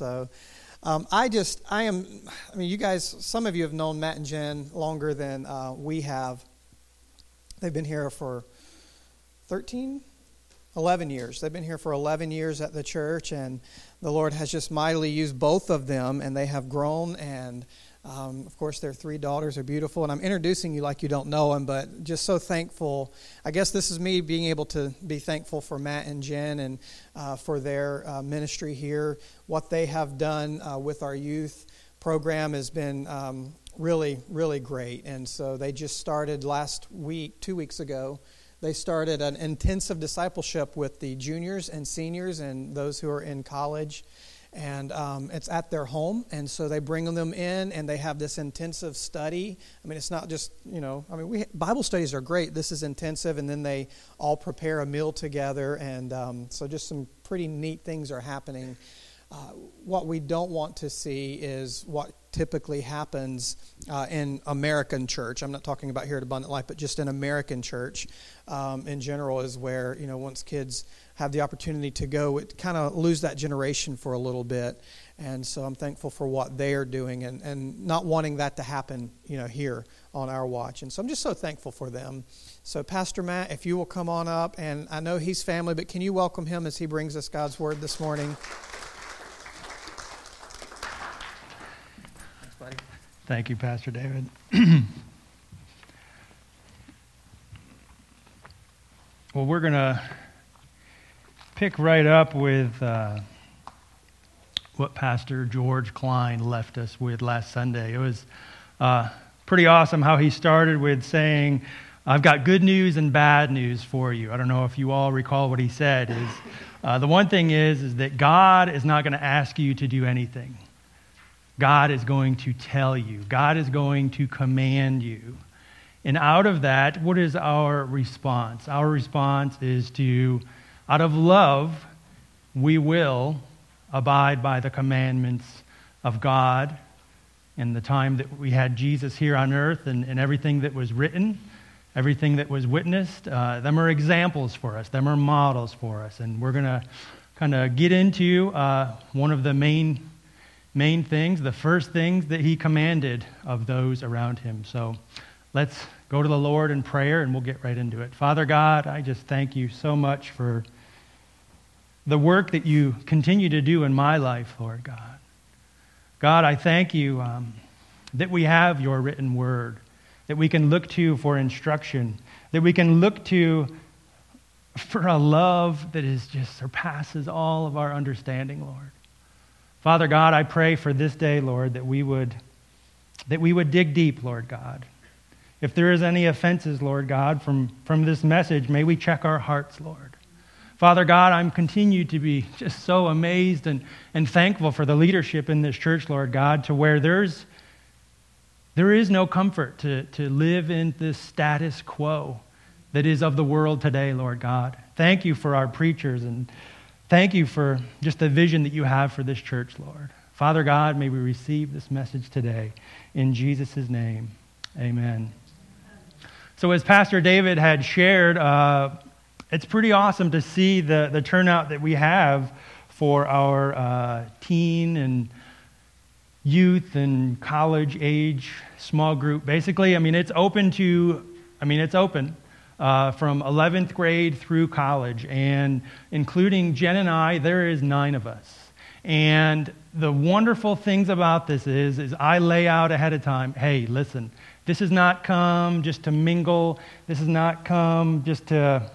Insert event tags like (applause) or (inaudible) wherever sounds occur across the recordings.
So um, I just, I am, I mean, you guys, some of you have known Matt and Jen longer than uh, we have. They've been here for 13, 11 years. They've been here for 11 years at the church, and the Lord has just mightily used both of them, and they have grown and um, of course, their three daughters are beautiful, and I'm introducing you like you don't know them, but just so thankful. I guess this is me being able to be thankful for Matt and Jen and uh, for their uh, ministry here. What they have done uh, with our youth program has been um, really, really great. And so they just started last week, two weeks ago. They started an intensive discipleship with the juniors and seniors and those who are in college and um, it's at their home and so they bring them in and they have this intensive study. I mean it's not just you know i mean we, bible studies are great. This is intensive and then they all prepare a meal together and um, so just some pretty neat things are happening. Uh, what we don't want to see is what typically happens uh, in American church. I'm not talking about here at Abundant Life, but just in American church um, in general is where, you know, once kids have the opportunity to go, it kind of lose that generation for a little bit. And so I'm thankful for what they are doing and, and not wanting that to happen, you know, here on our watch. And so I'm just so thankful for them. So Pastor Matt, if you will come on up, and I know he's family, but can you welcome him as he brings us God's word this morning? Thanks, buddy. Thank you, Pastor David. (clears throat) well, we're going to pick right up with uh, what Pastor George Klein left us with last Sunday. It was uh, pretty awesome how he started with saying, I've got good news and bad news for you. I don't know if you all recall what he said. Is uh, the one thing is is that God is not going to ask you to do anything. God is going to tell you. God is going to command you. And out of that, what is our response? Our response is to out of love, we will abide by the commandments of God in the time that we had Jesus here on earth and, and everything that was written, everything that was witnessed. Uh, them are examples for us, them are models for us. And we're going to kind of get into uh, one of the main, main things, the first things that he commanded of those around him. So let's go to the Lord in prayer and we'll get right into it. Father God, I just thank you so much for the work that you continue to do in my life, Lord God. God, I thank you um, that we have your written word, that we can look to for instruction, that we can look to for a love that is just surpasses all of our understanding, Lord. Father God, I pray for this day, Lord, that we would that we would dig deep, Lord God. If there is any offenses, Lord God, from, from this message, may we check our hearts, Lord. Father God, I'm continued to be just so amazed and, and thankful for the leadership in this church, Lord God, to where there's there is no comfort to, to live in this status quo that is of the world today, Lord God. Thank you for our preachers and thank you for just the vision that you have for this church, Lord. Father God, may we receive this message today. In Jesus' name, amen. So, as Pastor David had shared, uh, it's pretty awesome to see the, the turnout that we have for our uh, teen and youth and college age small group. Basically, I mean, it's open to, I mean, it's open uh, from 11th grade through college. And including Jen and I, there is nine of us. And the wonderful things about this is, is I lay out ahead of time, hey, listen, this has not come just to mingle. This has not come just to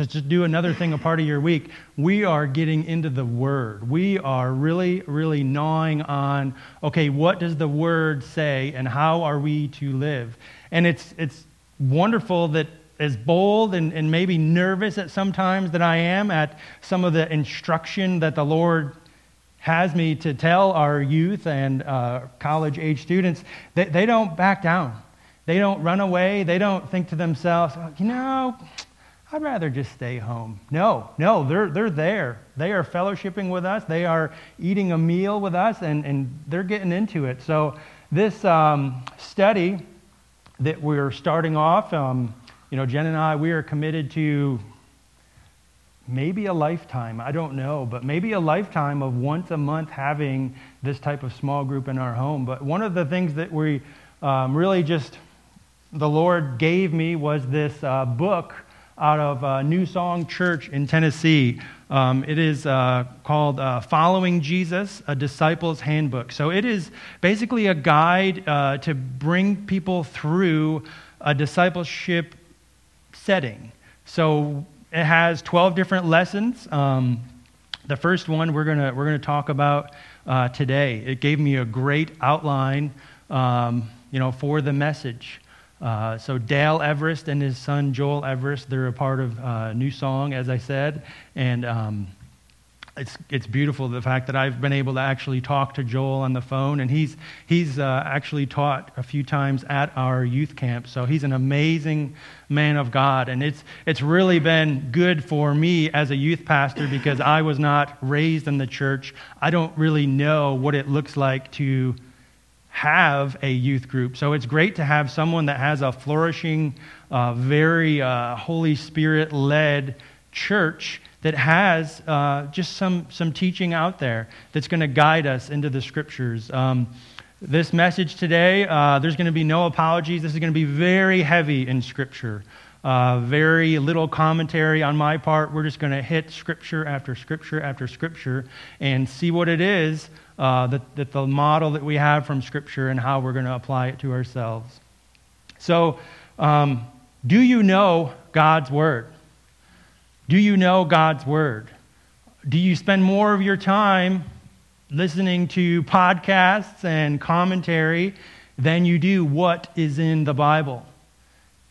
to just do another thing a part of your week, we are getting into the Word. We are really, really gnawing on, okay, what does the Word say and how are we to live? And it's, it's wonderful that as bold and, and maybe nervous at sometimes that I am at some of the instruction that the Lord has me to tell our youth and uh, college age students, they, they don't back down. They don't run away. They don't think to themselves, you know, I'd rather just stay home. No, no, they're, they're there. They are fellowshipping with us. They are eating a meal with us, and, and they're getting into it. So, this um, study that we're starting off, um, you know, Jen and I, we are committed to maybe a lifetime. I don't know, but maybe a lifetime of once a month having this type of small group in our home. But one of the things that we um, really just, the Lord gave me was this uh, book out of uh, New Song Church in Tennessee. Um, it is uh, called uh, Following Jesus, a Disciple's Handbook. So it is basically a guide uh, to bring people through a discipleship setting. So it has 12 different lessons. Um, the first one we're going we're gonna talk about uh, today. It gave me a great outline um, you know, for the message. Uh, so Dale Evrist and his son Joel Evrist, they're a part of uh, New Song, as I said, and um, it's it's beautiful the fact that I've been able to actually talk to Joel on the phone, and he's he's uh, actually taught a few times at our youth camp. So he's an amazing man of God, and it's it's really been good for me as a youth pastor because I was not raised in the church. I don't really know what it looks like to have a youth group. So it's great to have someone that has a flourishing, uh, very uh, Holy Spirit led church that has uh, just some, some teaching out there that's going to guide us into the scriptures. Um, this message today, uh, there's going to be no apologies. This is going to be very heavy in scripture. Uh, very little commentary on my part. We're just going to hit scripture after scripture after scripture and see what it is uh, that, that the model that we have from Scripture and how we're going to apply it to ourselves. So, um, do you know God's Word? Do you know God's Word? Do you spend more of your time listening to podcasts and commentary than you do what is in the Bible?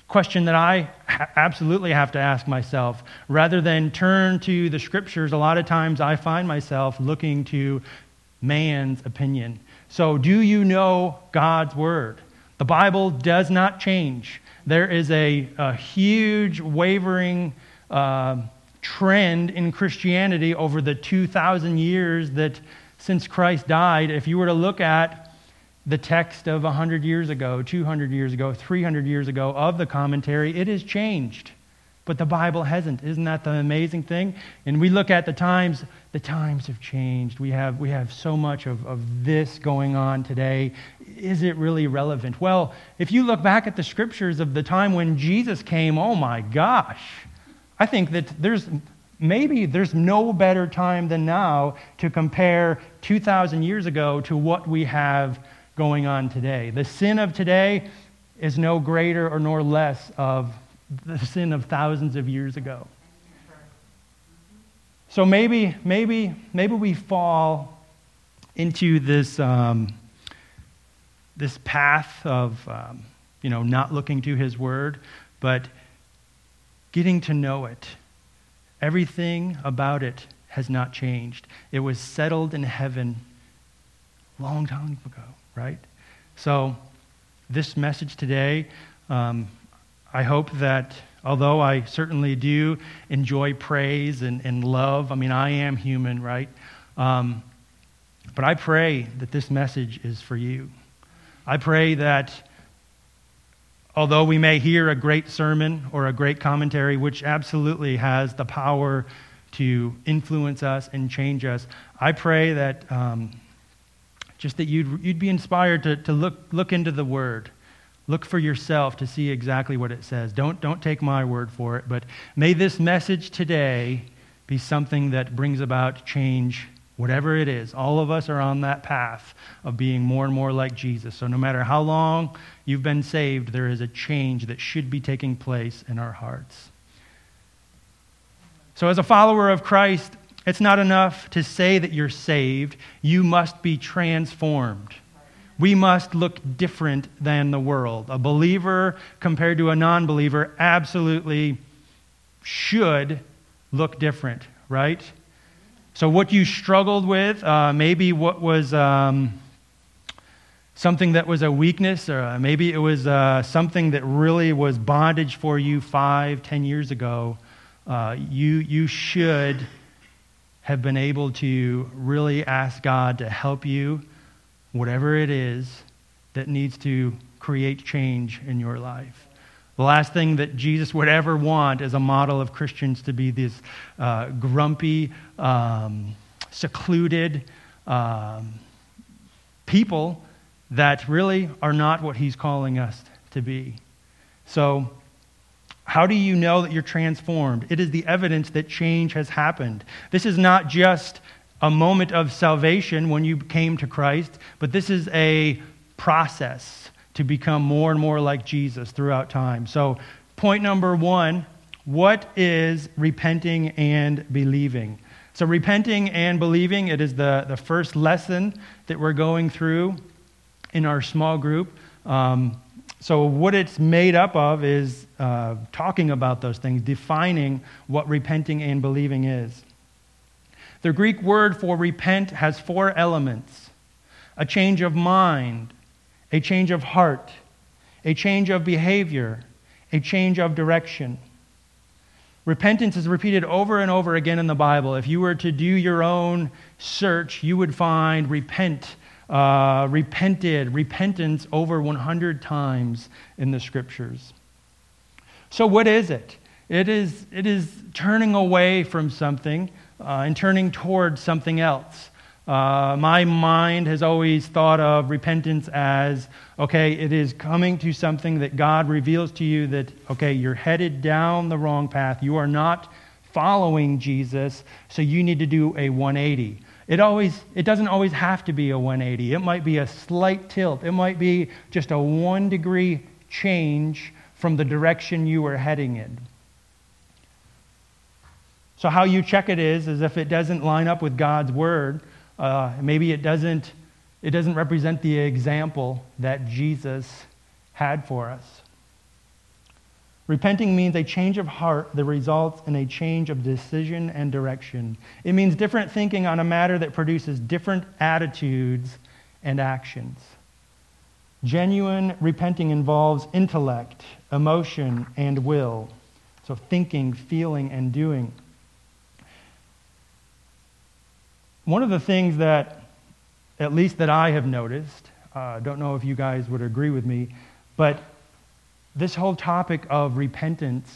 Question that I absolutely have to ask myself. Rather than turn to the scriptures, a lot of times I find myself looking to man's opinion. So, do you know God's word? The Bible does not change. There is a, a huge wavering uh, trend in Christianity over the 2,000 years that since Christ died. If you were to look at the text of 100 years ago, 200 years ago, 300 years ago of the commentary, it has changed. But the Bible hasn't. Isn't that the amazing thing? And we look at the times, the times have changed. We have, we have so much of, of this going on today. Is it really relevant? Well, if you look back at the scriptures of the time when Jesus came, oh my gosh, I think that there's maybe there's no better time than now to compare 2,000 years ago to what we have going on today. The sin of today is no greater or nor less of the sin of thousands of years ago. So maybe, maybe, maybe we fall into this, um, this path of, um, you know, not looking to His Word, but getting to know it. Everything about it has not changed. It was settled in heaven long time ago, right? So, this message today, um, I hope that although I certainly do enjoy praise and, and love, I mean, I am human, right? Um, but I pray that this message is for you. I pray that although we may hear a great sermon or a great commentary, which absolutely has the power to influence us and change us, I pray that um, just that you'd, you'd be inspired to, to look, look into the Word Look for yourself to see exactly what it says. Don't, don't take my word for it, but may this message today be something that brings about change, whatever it is. All of us are on that path of being more and more like Jesus. So no matter how long you've been saved, there is a change that should be taking place in our hearts. So, as a follower of Christ, it's not enough to say that you're saved, you must be transformed we must look different than the world. A believer compared to a non believer absolutely should look different, right? So, what you struggled with, uh, maybe what was um, something that was a weakness, or uh, maybe it was uh, something that really was bondage for you five, ten years ago, uh, you, you should have been able to really ask God to help you whatever it is that needs to create change in your life. The last thing that Jesus would ever want as a model of Christians to be these uh, grumpy, um, secluded um, people that really are not what he's calling us to be. So, how do you know that you're transformed? It is the evidence that change has happened. This is not just a moment of salvation when you came to Christ, but this is a process to become more and more like Jesus throughout time. So, point number one what is repenting and believing? So, repenting and believing, it is the, the first lesson that we're going through in our small group. Um, so, what it's made up of is uh, talking about those things, defining what repenting and believing is. The Greek word for repent has four elements a change of mind, a change of heart, a change of behavior, a change of direction. Repentance is repeated over and over again in the Bible. If you were to do your own search, you would find repent uh, repented, repentance over 100 times in the scriptures. So, what is it? It is, it is turning away from something uh, and turning towards something else. Uh, my mind has always thought of repentance as okay, it is coming to something that God reveals to you that, okay, you're headed down the wrong path. You are not following Jesus, so you need to do a 180. It, always, it doesn't always have to be a 180. It might be a slight tilt. It might be just a one degree change from the direction you were heading in. So, how you check it is, is if it doesn't line up with God's word, uh, maybe it doesn't, it doesn't represent the example that Jesus had for us. Repenting means a change of heart that results in a change of decision and direction. It means different thinking on a matter that produces different attitudes and actions. Genuine repenting involves intellect, emotion, and will. So, thinking, feeling, and doing. One of the things that, at least that I have noticed, I uh, don't know if you guys would agree with me, but this whole topic of repentance,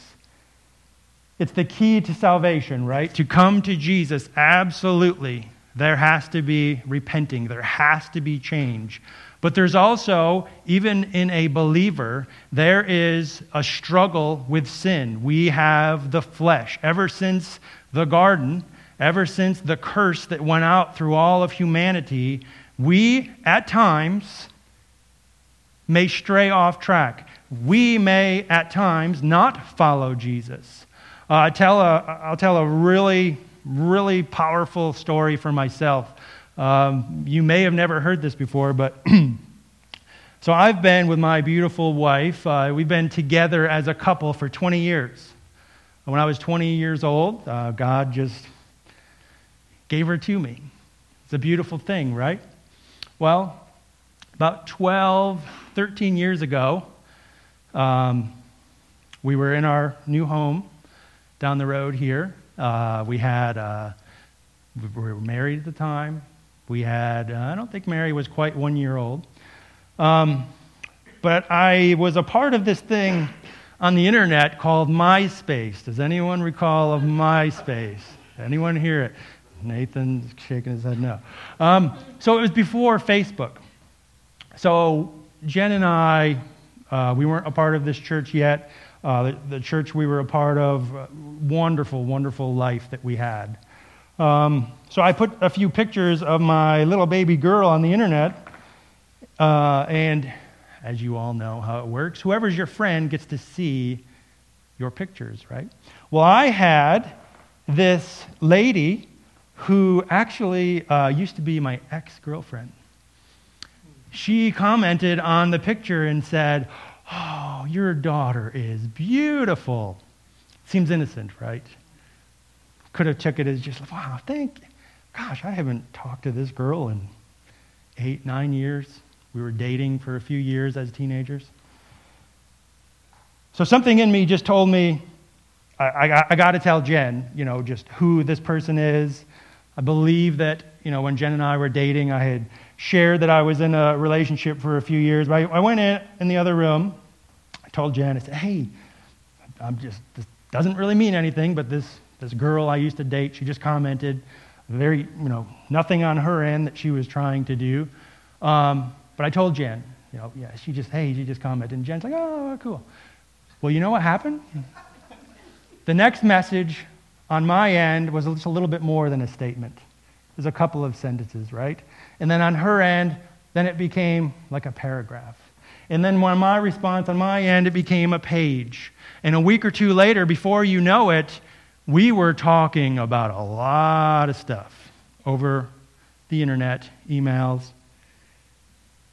it's the key to salvation, right? To come to Jesus, absolutely, there has to be repenting, there has to be change. But there's also, even in a believer, there is a struggle with sin. We have the flesh. Ever since the garden, ever since the curse that went out through all of humanity, we at times may stray off track we may at times not follow Jesus. Uh, I tell a, I'll tell a really, really powerful story for myself. Um, you may have never heard this before, but (clears throat) so I've been with my beautiful wife. Uh, we've been together as a couple for 20 years. When I was 20 years old, uh, God just gave her to me. It's a beautiful thing, right? Well, about 12, 13 years ago, um, we were in our new home down the road here. Uh, we had, uh, we were married at the time. We had, uh, I don't think Mary was quite one year old. Um, but I was a part of this thing on the internet called MySpace. Does anyone recall of MySpace? Anyone hear it? Nathan's shaking his head no. Um, so it was before Facebook. So Jen and I uh, we weren't a part of this church yet. Uh, the, the, church we were a part of, uh, wonderful, wonderful life that we had. Um, so I put a few pictures of my little baby girl on the internet. Uh, and as you all know how it works, whoever's your friend gets to see your pictures, right? Well, I had this lady who actually uh, used to be my ex girlfriend she commented on the picture and said, Oh, your daughter is beautiful. Seems innocent, right? Could have took it as just, wow, thank you. Gosh, I haven't talked to this girl in eight, nine years. We were dating for a few years as teenagers. So something in me just told me, I, I, I got to tell Jen, you know, just who this person is. I believe that, you know, when Jen and I were dating, I had shared that I was in a relationship for a few years. I, I went in, in the other room I told Jen, I said, hey, I'm just, this doesn't really mean anything, but this, this girl I used to date, she just commented, very, you know, nothing on her end that she was trying to do. Um, but I told Jen, you know, yeah, she just, hey, she just commented. And Jen's like, oh, cool. Well, you know what happened? The next message on my end was just a little bit more than a statement. There's a couple of sentences, right? And then on her end, then it became like a paragraph. And then when my response on my end, it became a page. And a week or two later, before you know it, we were talking about a lot of stuff over the internet, emails.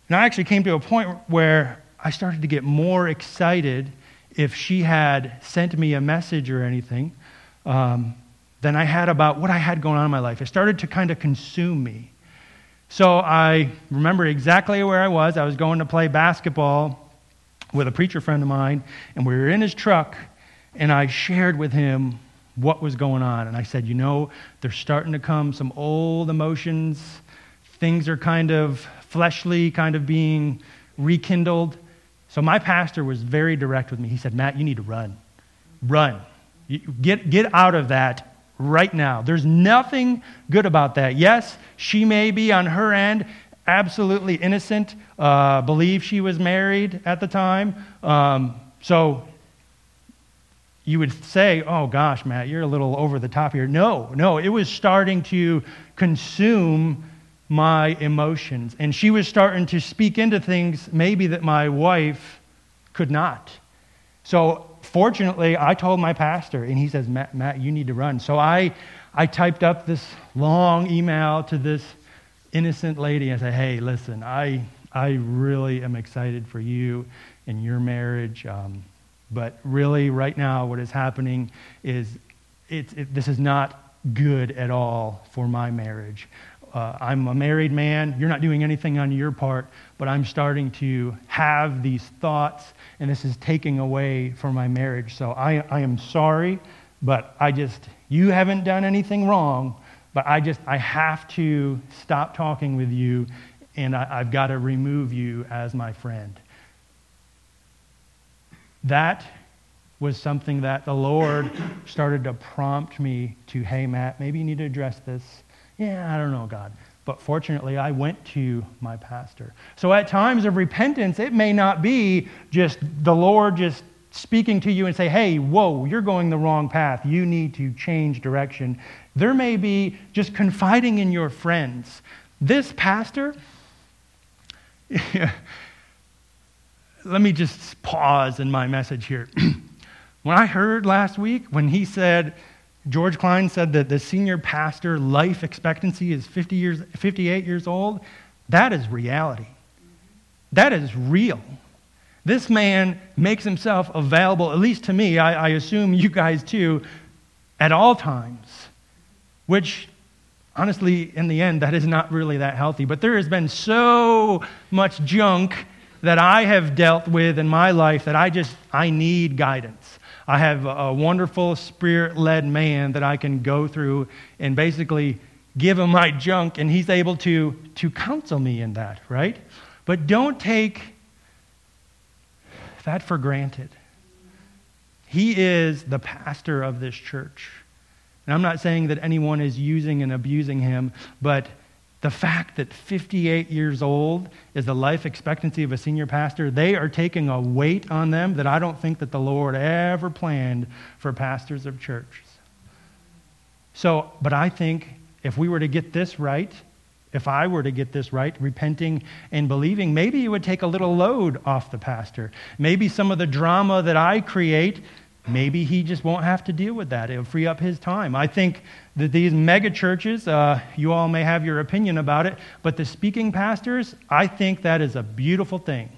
And I actually came to a point where I started to get more excited if she had sent me a message or anything um, than I had about what I had going on in my life. It started to kind of consume me. So I remember exactly where I was. I was going to play basketball with a preacher friend of mine, and we were in his truck, and I shared with him what was going on. And I said, You know, there's starting to come some old emotions. Things are kind of fleshly, kind of being rekindled. So my pastor was very direct with me. He said, Matt, you need to run. Run. Get, get out of that right now. There's nothing good about that. Yes, she may be on her end absolutely innocent, uh, believe she was married at the time. Um, so you would say, oh gosh, Matt, you're a little over the top here. No, no, it was starting to consume my emotions. And she was starting to speak into things maybe that my wife could not. So fortunately, I told my pastor, and he says, Matt, Matt, you need to run. So I, I typed up this long email to this innocent lady. I said, hey, listen, I, I really am excited for you and your marriage. Um, but really, right now, what is happening is it, it, this is not good at all for my marriage. Uh, I'm a married man. You're not doing anything on your part, but I'm starting to have these thoughts, and this is taking away from my marriage. So I, I am sorry, but I just, you haven't done anything wrong, but I just, I have to stop talking with you, and I, I've got to remove you as my friend. That was something that the Lord started to prompt me to, hey, Matt, maybe you need to address this. Yeah, I don't know, God. But fortunately, I went to my pastor. So at times of repentance, it may not be just the Lord just speaking to you and say, hey, whoa, you're going the wrong path. You need to change direction. There may be just confiding in your friends. This pastor, (laughs) let me just pause in my message here. (clears throat) when I heard last week when he said, George Klein said that the senior pastor life expectancy is 50 years, 58 years old, that is reality. That is real. This man makes himself available, at least to me, I, I assume you guys too, at all times, which honestly, in the end, that is not really that healthy. But there has been so much junk that I have dealt with in my life that I just, I need guidance. I have a wonderful spirit led man that I can go through and basically give him my junk, and he's able to, to counsel me in that, right? But don't take that for granted. He is the pastor of this church. And I'm not saying that anyone is using and abusing him, but the fact that 58 years old is the life expectancy of a senior pastor, they are taking a weight on them that I don't think that the Lord ever planned for pastors of churches. So, but I think if we were to get this right, if I were to get this right, repenting and believing, maybe it would take a little load off the pastor. Maybe some of the drama that I create maybe he just won't have to deal with that. It'll free up his time. I think that these mega churches, uh, you all may have your opinion about it, but the speaking pastors, I think that is a beautiful thing.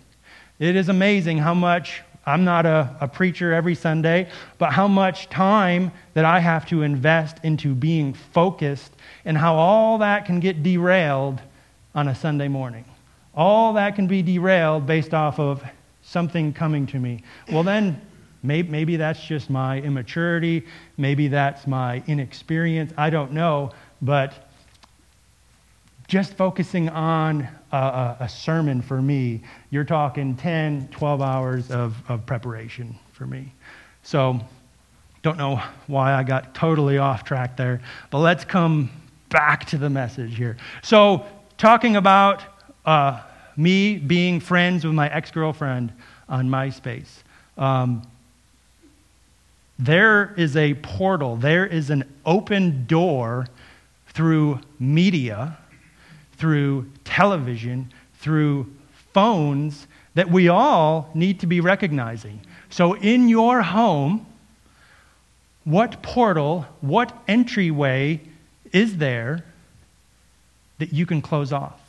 It is amazing how much, I'm not a, a preacher every Sunday, but how much time that I have to invest into being focused and how all that can get derailed on a Sunday morning. All that can be derailed based off of something coming to me. Well, then Maybe, maybe that's just my immaturity. Maybe that's my inexperience. I don't know. But just focusing on a, a, sermon for me, you're talking 10, 12 hours of, of preparation for me. So, don't know why I got totally off track there, but let's come back to the message here. So, talking about uh, me being friends with my ex girlfriend on MySpace. Um, there is a portal, there is an open door through media, through television, through phones that we all need to be recognizing. So, in your home, what portal, what entryway is there that you can close off?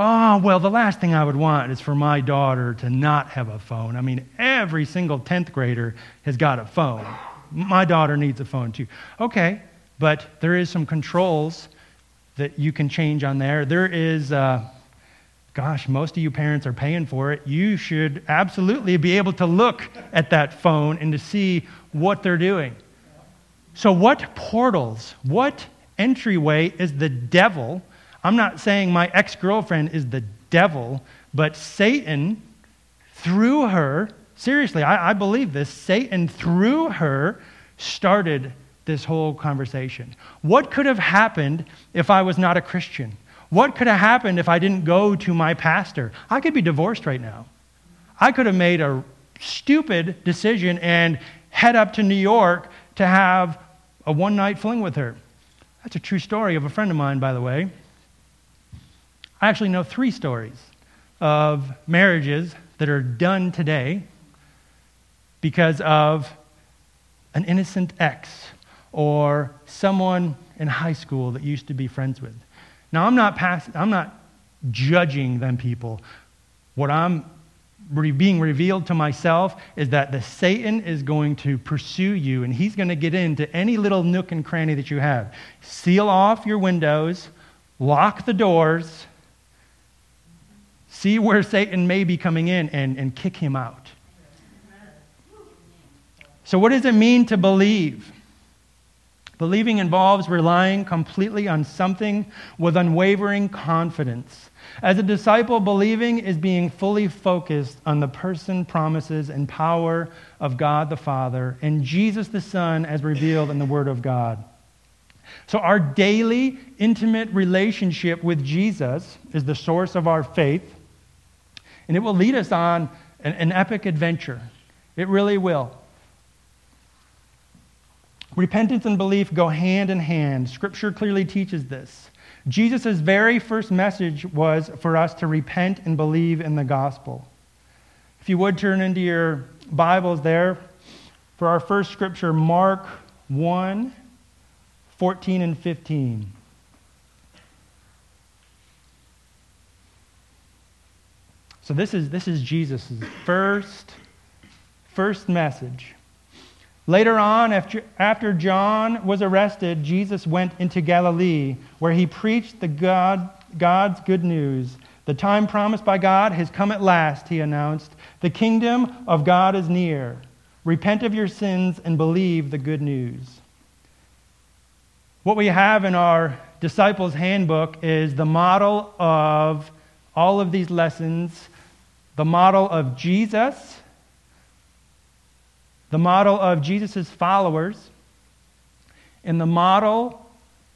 Oh, well, the last thing I would want is for my daughter to not have a phone. I mean, every single 10th grader has got a phone. My daughter needs a phone too. Okay, but there is some controls that you can change on there. There is, uh, gosh, most of you parents are paying for it. You should absolutely be able to look at that phone and to see what they're doing. So, what portals, what entryway is the devil? I'm not saying my ex girlfriend is the devil, but Satan, through her, seriously, I, I, believe this, Satan, through her, started this whole conversation. What could have happened if I was not a Christian? What could have happened if I didn't go to my pastor? I could be divorced right now. I could have made a stupid decision and head up to New York to have a one night fling with her. That's a true story of a friend of mine, by the way. I actually know three stories of marriages that are done today because of an innocent ex or someone in high school that used to be friends with. Now, I'm not, pass- I'm not judging them people. What I'm re- being revealed to myself is that the Satan is going to pursue you and he's going to get into any little nook and cranny that you have. Seal off your windows, lock the doors, see where Satan may be coming in and, and kick him out. So, what does it mean to believe? Believing involves relying completely on something with unwavering confidence. As a disciple, believing is being fully focused on the person, promises, and power of God the Father and Jesus the Son as revealed in the Word of God. So, our daily, intimate relationship with Jesus is the source of our faith, and it will lead us on an, an epic adventure. It really will. Repentance and belief go hand in hand. Scripture clearly teaches this. Jesus' very first message was for us to repent and believe in the gospel. If you would turn into your Bibles there for our first scripture, Mark 1 14 and 15. So this is, this is Jesus' first, first message. Later on, after, after John was arrested, Jesus went into Galilee, where he preached the God, God's good news. The time promised by God has come at last, he announced. The kingdom of God is near. Repent of your sins and believe the good news. What we have in our disciples' handbook is the model of all of these lessons, the model of Jesus the model of Jesus' followers, and the model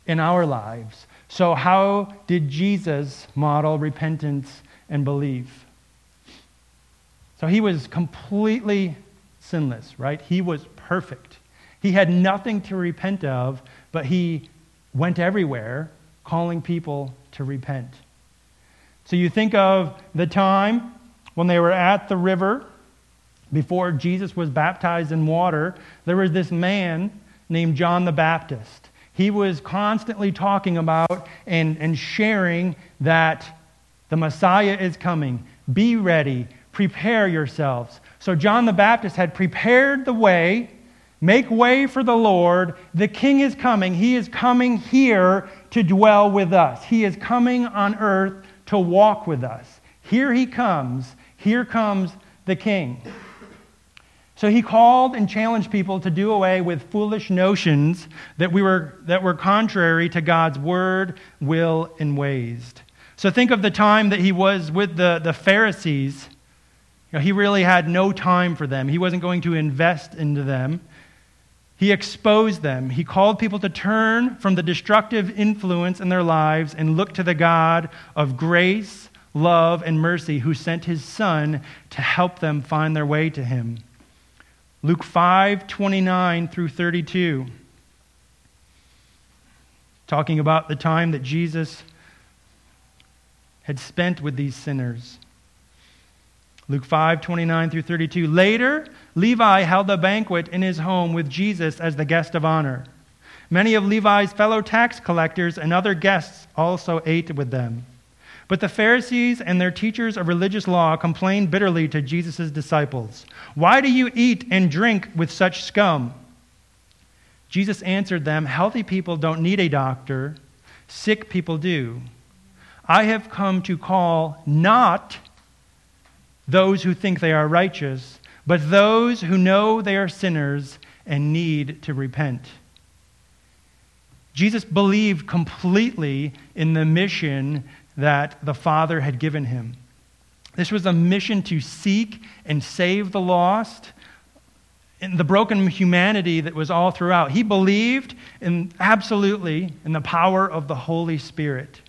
in our lives. So, how did Jesus model repentance and belief? So, he was completely sinless, right? He was perfect. He had nothing to repent of, but he went everywhere calling people to repent. So, you think of the time when they were at the river before Jesus was baptized in water, there was this man named John the Baptist. He was constantly talking about and, and sharing that the Messiah is coming. Be ready, prepare yourselves. So, John the Baptist had prepared the way. Make way for the Lord. The King is coming. He is coming here to dwell with us. He is coming on earth to walk with us. Here he comes. Here comes the King. So he called and challenged people to do away with foolish notions that, we were, that were contrary to God's word, will, and ways. So think of the time that he was with the, the Pharisees. You know, he really had no time for them, he wasn't going to invest into them. He exposed them. He called people to turn from the destructive influence in their lives and look to the God of grace, love, and mercy who sent his Son to help them find their way to him. Luke 5 29 through 32, talking about the time that Jesus had spent with these sinners. Luke 5, 29 through 32. Later, Levi held a banquet in his home with Jesus as the guest of honor. Many of Levi's fellow tax collectors and other guests also ate with them. But the Pharisees and their teachers of religious law complained bitterly to Jesus' disciples Why do you eat and drink with such scum? Jesus answered them Healthy people don't need a doctor, sick people do. I have come to call not those who think they are righteous, but those who know they are sinners and need to repent. Jesus believed completely in the mission that the Father had given him. This was a mission to seek and save the lost, in the broken humanity that was all throughout. He believed in absolutely in the power of the Holy Spirit.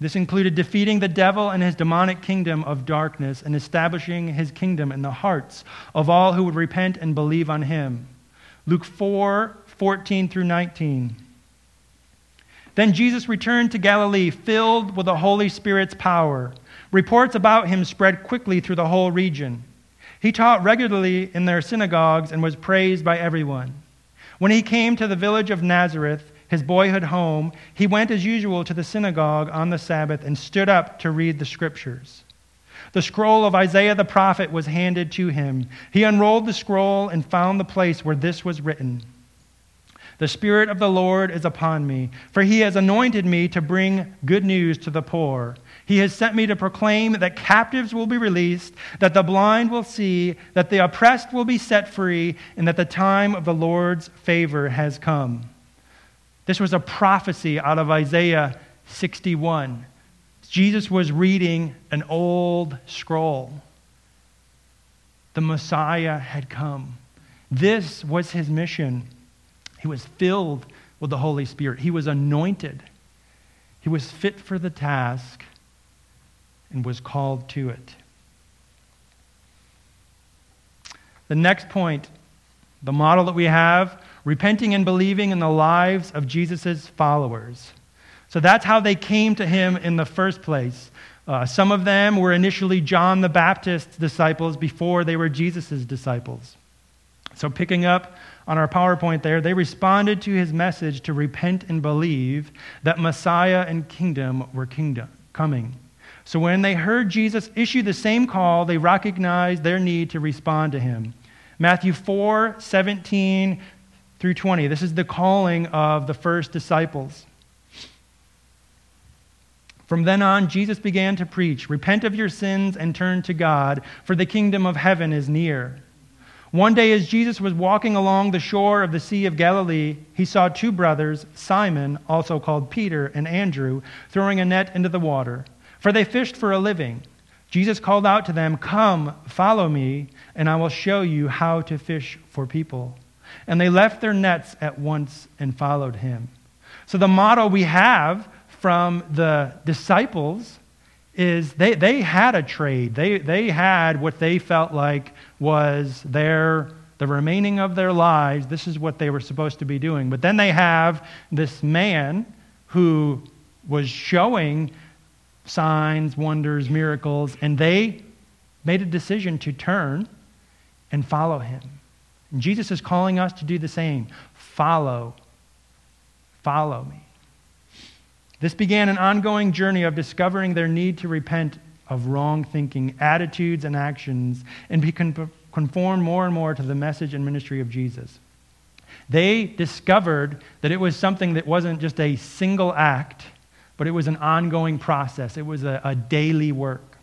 This included defeating the devil and his demonic kingdom of darkness and establishing his kingdom in the hearts of all who would repent and believe on him. Luke 4 14 through 19. Then Jesus returned to Galilee, filled with the Holy Spirit's power. Reports about him spread quickly through the whole region. He taught regularly in their synagogues and was praised by everyone. When he came to the village of Nazareth, his boyhood home, he went as usual to the synagogue on the Sabbath and stood up to read the scriptures. The scroll of Isaiah the prophet was handed to him. He unrolled the scroll and found the place where this was written The Spirit of the Lord is upon me, for he has anointed me to bring good news to the poor. He has sent me to proclaim that captives will be released, that the blind will see, that the oppressed will be set free, and that the time of the Lord's favor has come. This was a prophecy out of Isaiah 61. Jesus was reading an old scroll. The Messiah had come. This was his mission. He was filled with the Holy Spirit, he was anointed, he was fit for the task, and was called to it. The next point, the model that we have repenting and believing in the lives of Jesus' followers. So that's how they came to him in the first place. Uh, some of them were initially John the Baptist's disciples before they were Jesus' disciples. So, picking up on our PowerPoint there, they responded to his message to repent and believe that Messiah and kingdom were kingdom coming. So, when they heard Jesus issue the same call, they recognized their need to respond to him. Matthew 4 17 through 20. This is the calling of the first disciples. From then on, Jesus began to preach Repent of your sins and turn to God, for the kingdom of heaven is near. One day, as Jesus was walking along the shore of the Sea of Galilee, he saw two brothers, Simon, also called Peter, and Andrew, throwing a net into the water, for they fished for a living. Jesus called out to them, Come, follow me, and I will show you how to fish for people. And they left their nets at once and followed him. So the model we have from the disciples is they, they had a trade. They, they had what they felt like was their the remaining of their lives. This is what they were supposed to be doing. But then they have this man who was showing signs, wonders, miracles, and they made a decision to turn and follow him. And Jesus is calling us to do the same. Follow. Follow me. This began an ongoing journey of discovering their need to repent of wrong thinking, attitudes, and actions, and be conformed more and more to the message and ministry of Jesus. They discovered that it was something that wasn't just a single act, but it was an ongoing process. It was a, a daily work.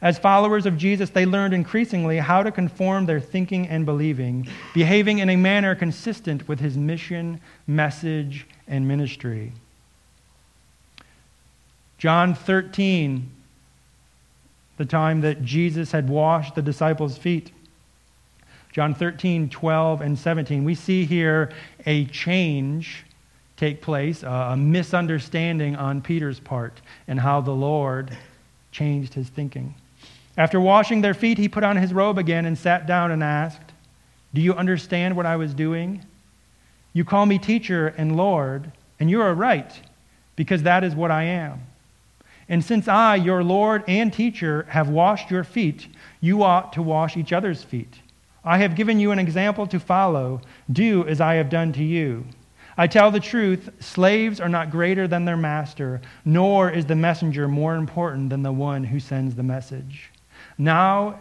As followers of Jesus, they learned increasingly how to conform their thinking and believing, behaving in a manner consistent with his mission, message, and ministry. John 13, the time that Jesus had washed the disciples' feet. John 13, 12, and 17. We see here a change take place, a misunderstanding on Peter's part, and how the Lord changed his thinking. After washing their feet, he put on his robe again and sat down and asked, Do you understand what I was doing? You call me teacher and Lord, and you are right, because that is what I am. And since I, your Lord and teacher, have washed your feet, you ought to wash each other's feet. I have given you an example to follow. Do as I have done to you. I tell the truth slaves are not greater than their master, nor is the messenger more important than the one who sends the message. Now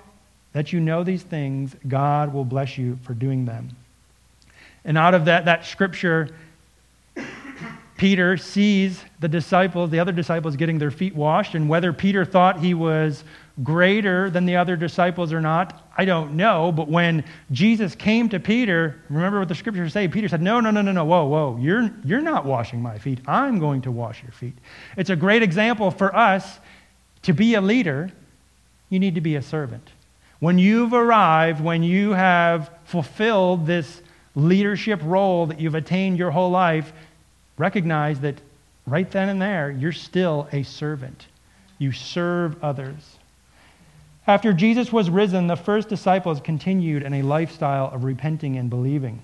that you know these things, God will bless you for doing them. And out of that, that scripture, Peter sees the disciples, the other disciples, getting their feet washed. And whether Peter thought he was greater than the other disciples or not, I don't know. But when Jesus came to Peter, remember what the scriptures say? Peter said, No, no, no, no, no, whoa, whoa, you're, you're not washing my feet. I'm going to wash your feet. It's a great example for us to be a leader, you need to be a servant. When you've arrived, when you have fulfilled this leadership role that you've attained your whole life, recognize that right then and there, you're still a servant. You serve others. After Jesus was risen, the first disciples continued in a lifestyle of repenting and believing.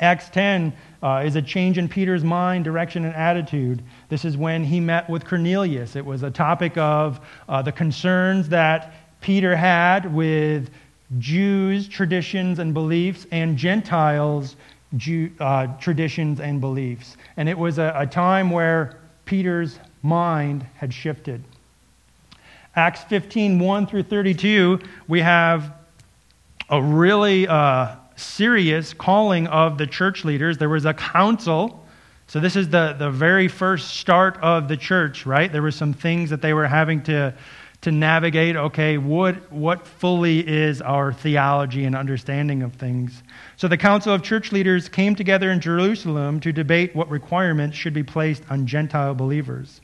Acts 10 uh, is a change in Peter's mind, direction, and attitude. This is when he met with Cornelius. It was a topic of uh, the concerns that Peter had with Jews' traditions and beliefs and Gentiles' Jew, uh, traditions and beliefs. And it was a, a time where Peter's mind had shifted. Acts 15, 1 through 32, we have a really uh, serious calling of the church leaders. There was a council. So, this is the, the very first start of the church, right? There were some things that they were having to, to navigate. Okay, what, what fully is our theology and understanding of things? So, the council of church leaders came together in Jerusalem to debate what requirements should be placed on Gentile believers.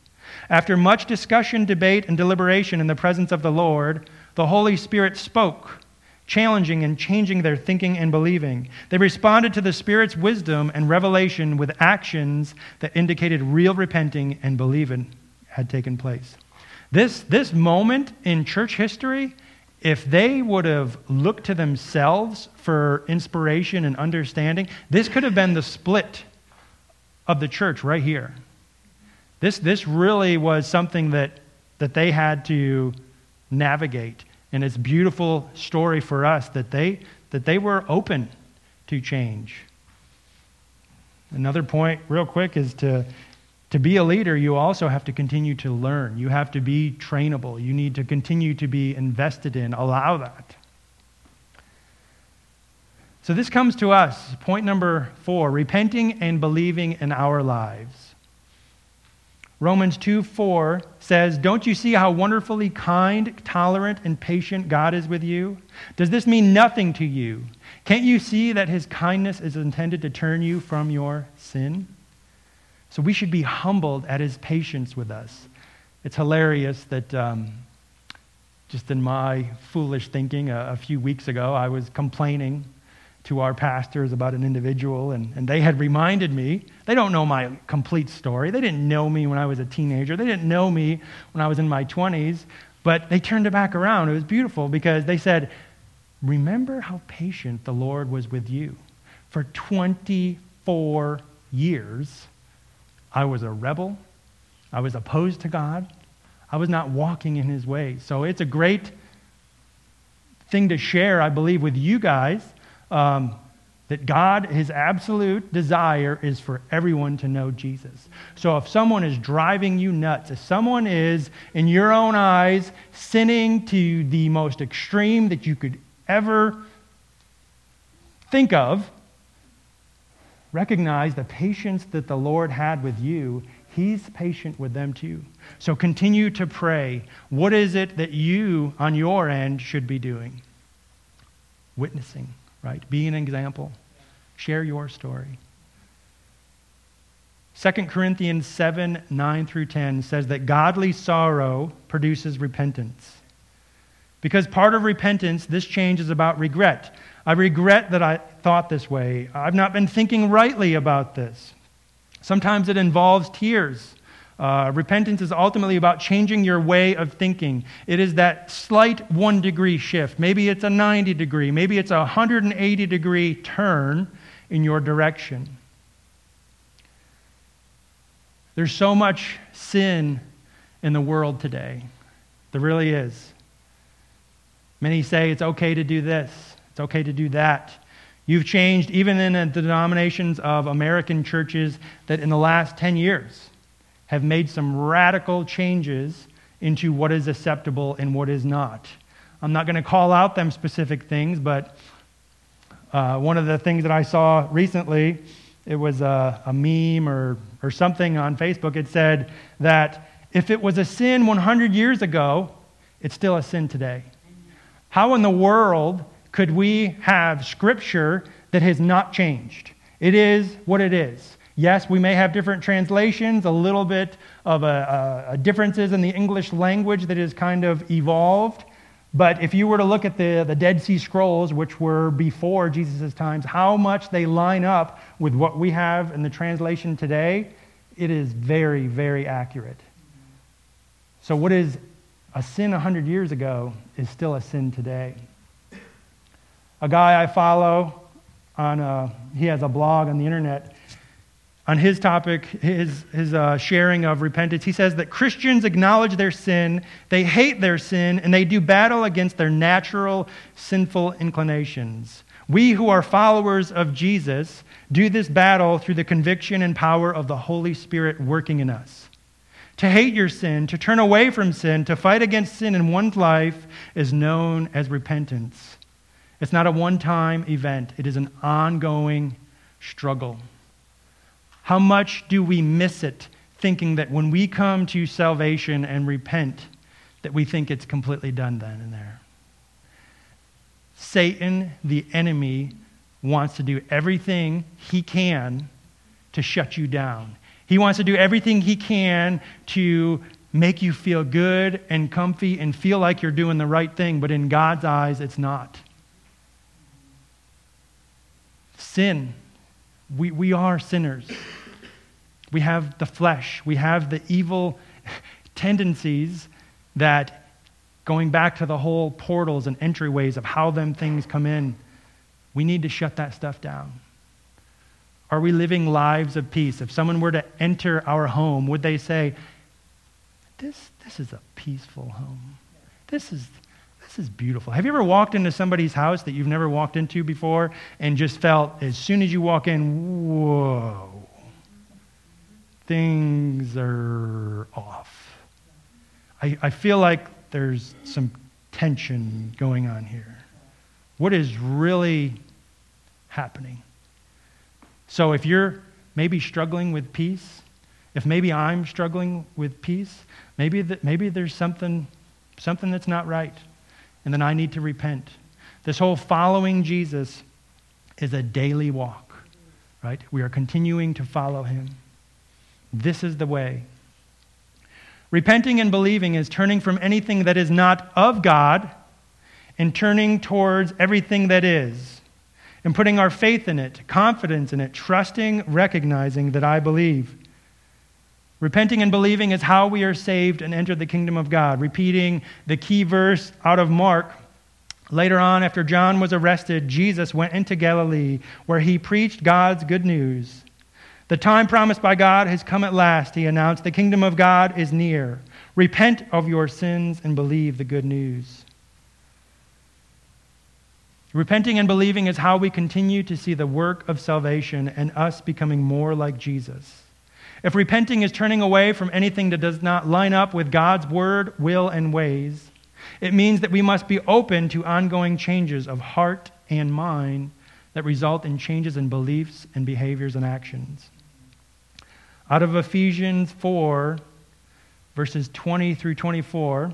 After much discussion, debate, and deliberation in the presence of the Lord, the Holy Spirit spoke, challenging and changing their thinking and believing. They responded to the Spirit's wisdom and revelation with actions that indicated real repenting and believing had taken place. This, this moment in church history, if they would have looked to themselves for inspiration and understanding, this could have been the split of the church right here. This, this really was something that, that they had to navigate. And it's a beautiful story for us that they, that they were open to change. Another point, real quick, is to, to be a leader, you also have to continue to learn. You have to be trainable. You need to continue to be invested in. Allow that. So, this comes to us. Point number four repenting and believing in our lives. Romans 2 4 says, Don't you see how wonderfully kind, tolerant, and patient God is with you? Does this mean nothing to you? Can't you see that his kindness is intended to turn you from your sin? So we should be humbled at his patience with us. It's hilarious that um, just in my foolish thinking a, a few weeks ago, I was complaining to our pastors about an individual, and, and they had reminded me. They don't know my complete story. They didn't know me when I was a teenager. They didn't know me when I was in my 20s, but they turned it back around. It was beautiful because they said, Remember how patient the Lord was with you. For 24 years, I was a rebel. I was opposed to God. I was not walking in his ways. So it's a great thing to share, I believe, with you guys um, that God, his absolute desire is for everyone to know Jesus. So if someone is driving you nuts, if someone is, in your own eyes, sinning to the most extreme that you could ever think of, recognize the patience that the Lord had with you. He's patient with them too. So continue to pray. What is it that you, on your end, should be doing? Witnessing right? Be an example. Share your story. 2 Corinthians 7 9 through 10 says that godly sorrow produces repentance. Because part of repentance, this change is about regret. I regret that I thought this way. I've not been thinking rightly about this. Sometimes it involves tears. Uh, repentance is ultimately about changing your way of thinking. It is that slight one degree shift. Maybe it's a 90 degree, maybe it's a 180 degree turn in your direction. There's so much sin in the world today. There really is. Many say it's okay to do this, it's okay to do that. You've changed even in the denominations of American churches that in the last 10 years have made some radical changes into what is acceptable and what is not. I'm not going to call out them specific things, but uh, one of the things that I saw recently, it was a, a meme or or something on Facebook, it said that if it was a sin 100 years ago, it's still a sin today. How in the world could we have scripture that has not changed? It is what it is. Yes, we may have different translations, a little bit of a, a, differences in the English language that has kind of evolved. But if you were to look at the, the Dead Sea Scrolls, which were before Jesus' times, how much they line up with what we have in the translation today, it is very, very accurate. So, what is a sin 100 years ago is still a sin today. A guy I follow on, a, uh, he has a blog on the internet. On his topic, his, his uh, sharing of repentance, he says that Christians acknowledge their sin, they hate their sin, and they do battle against their natural sinful inclinations. We who are followers of Jesus do this battle through the conviction and power of the Holy Spirit working in us. To hate your sin, to turn away from sin, to fight against sin in one's life is known as repentance. It's not a one time event, it is an ongoing struggle. How much do we miss it thinking that when we come to salvation and repent, that we think it's completely done then and there? Satan, the enemy, wants to do everything he can to shut you down. He wants to do everything he can to make you feel good and comfy and feel like you're doing the right thing, but in God's eyes, it's not. Sin. We, we are sinners. We have the flesh, we have the evil (laughs) tendencies that going back to the whole portals and entryways of how them things come in, we need to shut that stuff down. Are we living lives of peace? If someone were to enter our home, would they say, This, this is a peaceful home? This is, this is beautiful. Have you ever walked into somebody's house that you've never walked into before and just felt, as soon as you walk in, whoa, things are off? I, I feel like there's some tension going on here. What is really happening? So, if you're maybe struggling with peace, if maybe I'm struggling with peace, maybe, that, maybe there's something, something that's not right, and then I need to repent. This whole following Jesus is a daily walk, right? We are continuing to follow him. This is the way. Repenting and believing is turning from anything that is not of God and turning towards everything that is, and putting our faith in it, confidence in it, trusting, recognizing that I believe. Repenting and believing is how we are saved and enter the kingdom of God. Repeating the key verse out of Mark. Later on, after John was arrested, Jesus went into Galilee where he preached God's good news. The time promised by God has come at last, he announced. The kingdom of God is near. Repent of your sins and believe the good news. Repenting and believing is how we continue to see the work of salvation and us becoming more like Jesus. If repenting is turning away from anything that does not line up with God's word, will, and ways, it means that we must be open to ongoing changes of heart and mind that result in changes in beliefs and behaviors and actions out of Ephesians 4, verses 20 through 24.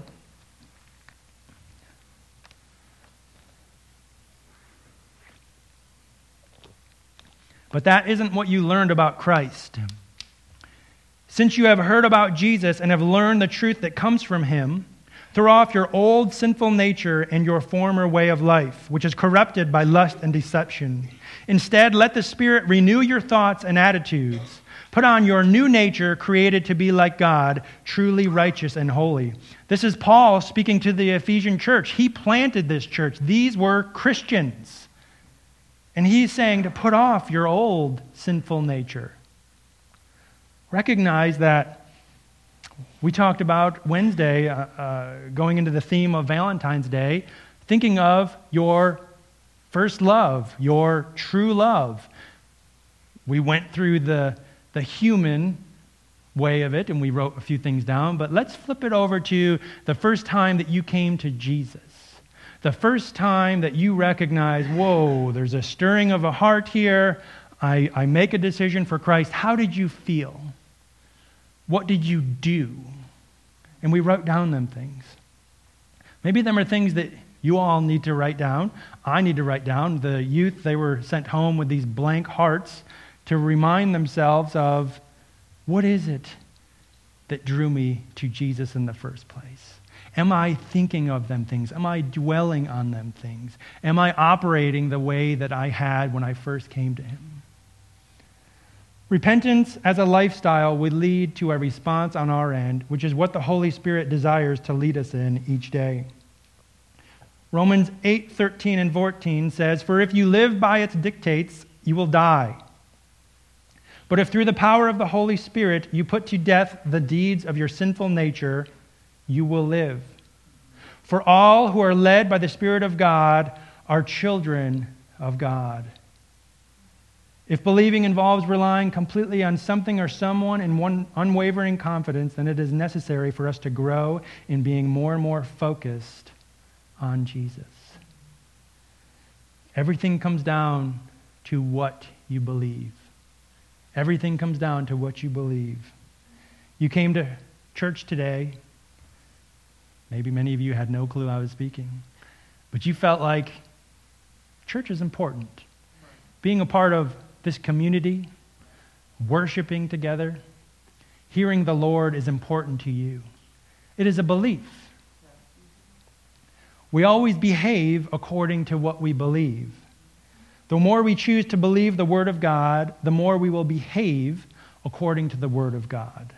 But that isn't what you learned about Christ. Since you have heard about Jesus and have learned the truth that comes from him, throw off your old sinful nature and your former way of life, which is corrupted by lust and deception. Instead, let the Spirit renew your thoughts and attitudes. Put on your new nature, created to be like God, truly righteous and holy. This is Paul speaking to the Ephesian church. He planted this church, these were Christians. And he's saying to put off your old sinful nature recognize that we talked about Wednesday, uh, uh, going into the theme of Valentine's Day, thinking of your first love, your true love. We went through the, the human way of it and we wrote a few things down, but let's flip it over to the first time that you came to Jesus. The first time that you recognize, whoa, there's a stirring of a heart here. I, I make a decision for Christ. How did you feel? What did you do? And we wrote down them things. Maybe them are things that you all need to write down. I need to write down. The youth, they were sent home with these blank hearts to remind themselves of what is it that drew me to Jesus in the first place? Am I thinking of them things? Am I dwelling on them things? Am I operating the way that I had when I first came to Him? Repentance as a lifestyle would lead to a response on our end, which is what the Holy Spirit desires to lead us in each day. Romans 8, 13 and 14 says, For if you live by its dictates, you will die. But if through the power of the Holy Spirit you put to death the deeds of your sinful nature, you will live. For all who are led by the Spirit of God are children of God. If believing involves relying completely on something or someone in one unwavering confidence, then it is necessary for us to grow in being more and more focused on Jesus. Everything comes down to what you believe. Everything comes down to what you believe. You came to church today. Maybe many of you had no clue I was speaking, but you felt like church is important. Being a part of this community, worshiping together, hearing the Lord is important to you. It is a belief. We always behave according to what we believe. The more we choose to believe the Word of God, the more we will behave according to the Word of God.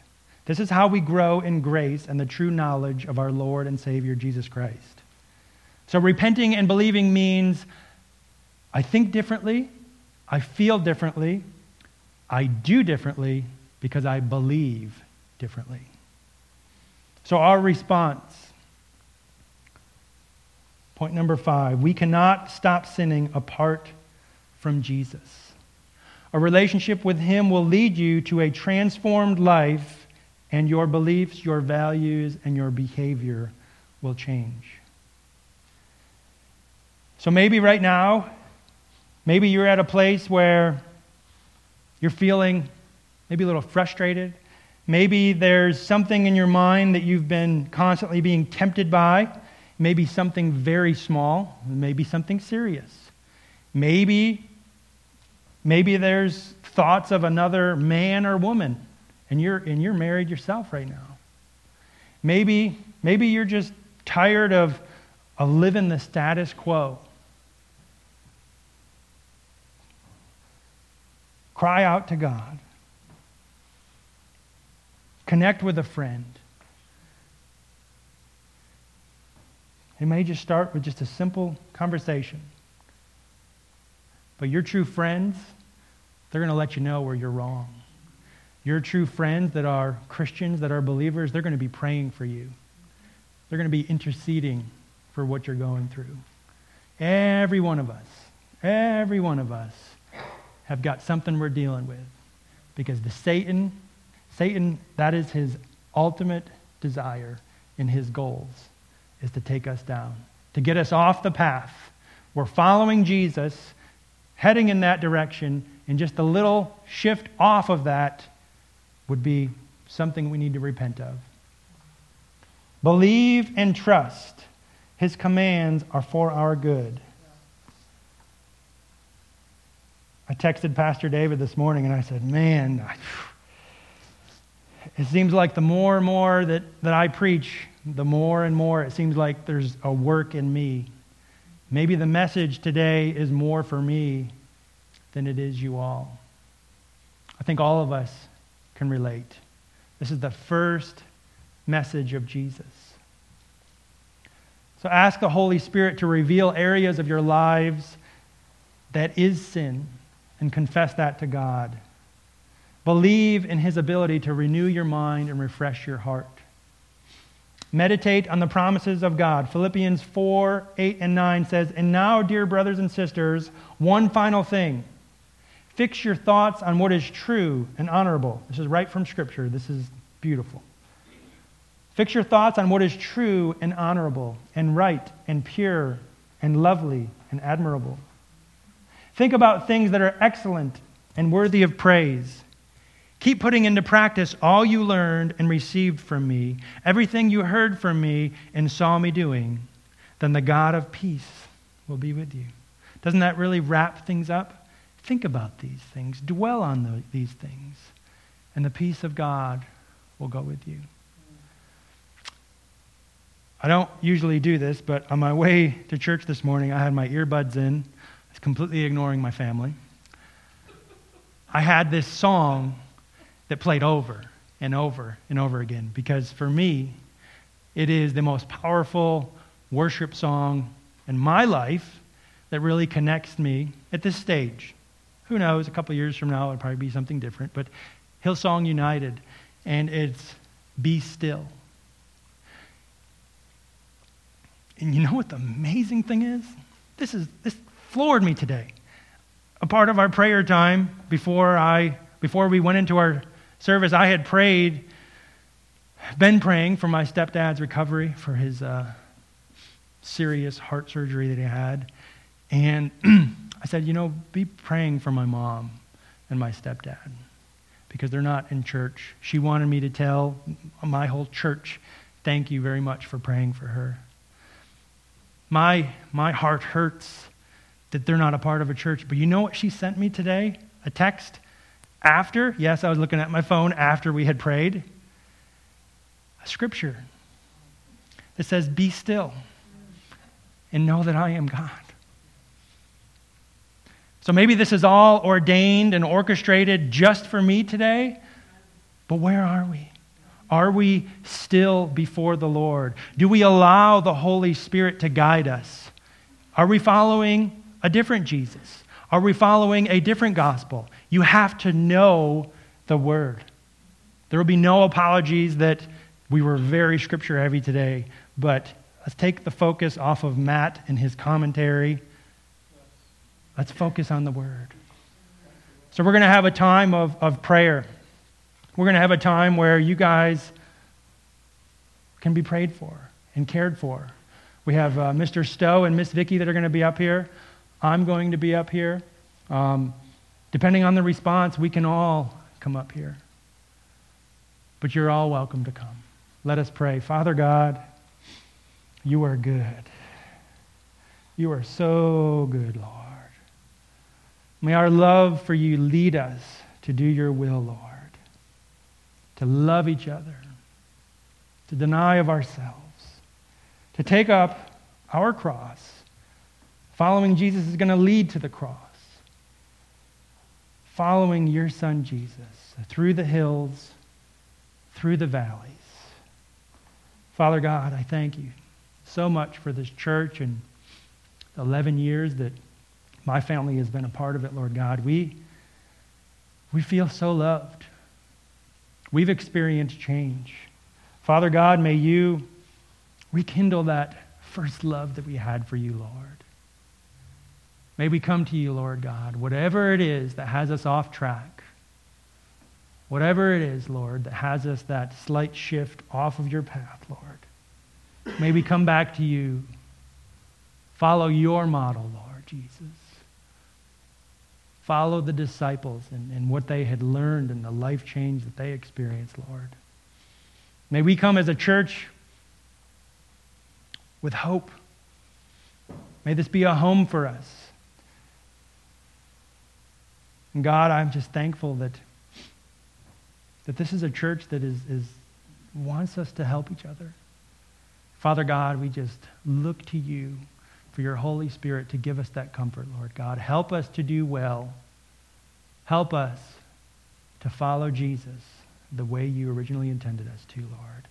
This is how we grow in grace and the true knowledge of our Lord and Savior Jesus Christ. So, repenting and believing means I think differently, I feel differently. I do differently because I believe differently. So, our response point number five we cannot stop sinning apart from Jesus. A relationship with Him will lead you to a transformed life, and your beliefs, your values, and your behavior will change. So maybe right now, Maybe you're at a place where you're feeling maybe a little frustrated. Maybe there's something in your mind that you've been constantly being tempted by. Maybe something very small, maybe something serious. Maybe maybe there's thoughts of another man or woman and you're and you're married yourself right now. Maybe maybe you're just tired of, of living the status quo. Cry out to God. Connect with a friend. It may just start with just a simple conversation. But your true friends, they're going to let you know where you're wrong. Your true friends that are Christians, that are believers, they're going to be praying for you. They're going to be interceding for what you're going through. Every one of us, every one of us have got something we're dealing with. Because the Satan, Satan, that is his ultimate desire in his goals, is to take us down, to get us off the path. We're following Jesus, heading in that direction, and just a little shift off of that would be something we need to repent of. Believe and trust. His commands are for our good. I texted Pastor David this morning and I said, Man, It seems like the more and more that, that I preach, the more and more it seems like there's a work in me. Maybe the message today is more for me than it is you all. I think all of us can relate. This is the first message of Jesus. So ask the Holy Spirit to reveal areas of your lives that is sin and confess that to God. Believe in his ability to renew your mind and refresh your heart. Meditate on the promises of God. Philippians 4 8 and 9 says, And now, dear brothers and sisters, one final thing. Fix your thoughts on what is true and honorable. This is right from Scripture. This is beautiful. Fix your thoughts on what is true and honorable and right and pure and lovely and admirable. Think about things that are excellent and worthy of praise. Keep putting into practice all you learned and received from me, everything you heard from me and saw me doing. Then the God of peace will be with you. Doesn't that really wrap things up? Think about these things, dwell on the, these things, and the peace of God will go with you. I don't usually do this, but on my way to church this morning, I had my earbuds in completely ignoring my family. I had this song that played over and over and over again because for me, it is the most powerful worship song in my life that really connects me at this stage. Who knows, a couple years from now, it'll probably be something different, but Hillsong United, and it's Be Still. And you know what the amazing thing is? This is this floored me today. A part of our prayer time before I before we went into our service, I had prayed, been praying for my stepdad's recovery for his uh, serious heart surgery that he had, and (clears throat) I said, you know, be praying for my mom and my stepdad because they're not in church. She wanted me to tell my whole church, thank you very much for praying for her. My, my heart hurts that they're not a part of a church. But you know what she sent me today? A text after, yes, I was looking at my phone after we had prayed. A scripture that says, Be still and know that I am God. So maybe this is all ordained and orchestrated just for me today, but where are we? Are we still before the Lord? Do we allow the Holy Spirit to guide us? Are we following a different Jesus? Are we following a different gospel? You have to know the word. There will be no apologies that we were very scripture heavy today, but let's take the focus off of Matt and his commentary. Let's focus on the word. So, we're going to have a time of, of prayer. We're going to have a time where you guys can be prayed for and cared for. We have uh, Mr. Stowe and Miss Vicky that are going to be up here. I'm going to be up here. Um, depending on the response, we can all come up here. But you're all welcome to come. Let us pray. Father God, you are good. You are so good, Lord. May our love for you lead us to do your will, Lord, to love each other, to deny of ourselves, to take up our cross Following Jesus is going to lead to the cross. Following your son Jesus through the hills, through the valleys. Father God, I thank you so much for this church and the 11 years that my family has been a part of it, Lord God. We, we feel so loved. We've experienced change. Father God, may you rekindle that first love that we had for you, Lord. May we come to you, Lord God, whatever it is that has us off track, whatever it is, Lord, that has us that slight shift off of your path, Lord. May we come back to you. Follow your model, Lord Jesus. Follow the disciples and, and what they had learned and the life change that they experienced, Lord. May we come as a church with hope. May this be a home for us. And God, I'm just thankful that that this is a church that is, is wants us to help each other. Father God, we just look to you for your Holy Spirit to give us that comfort, Lord God. Help us to do well. Help us to follow Jesus the way you originally intended us to, Lord.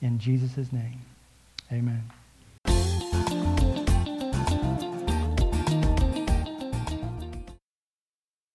In Jesus' name, amen.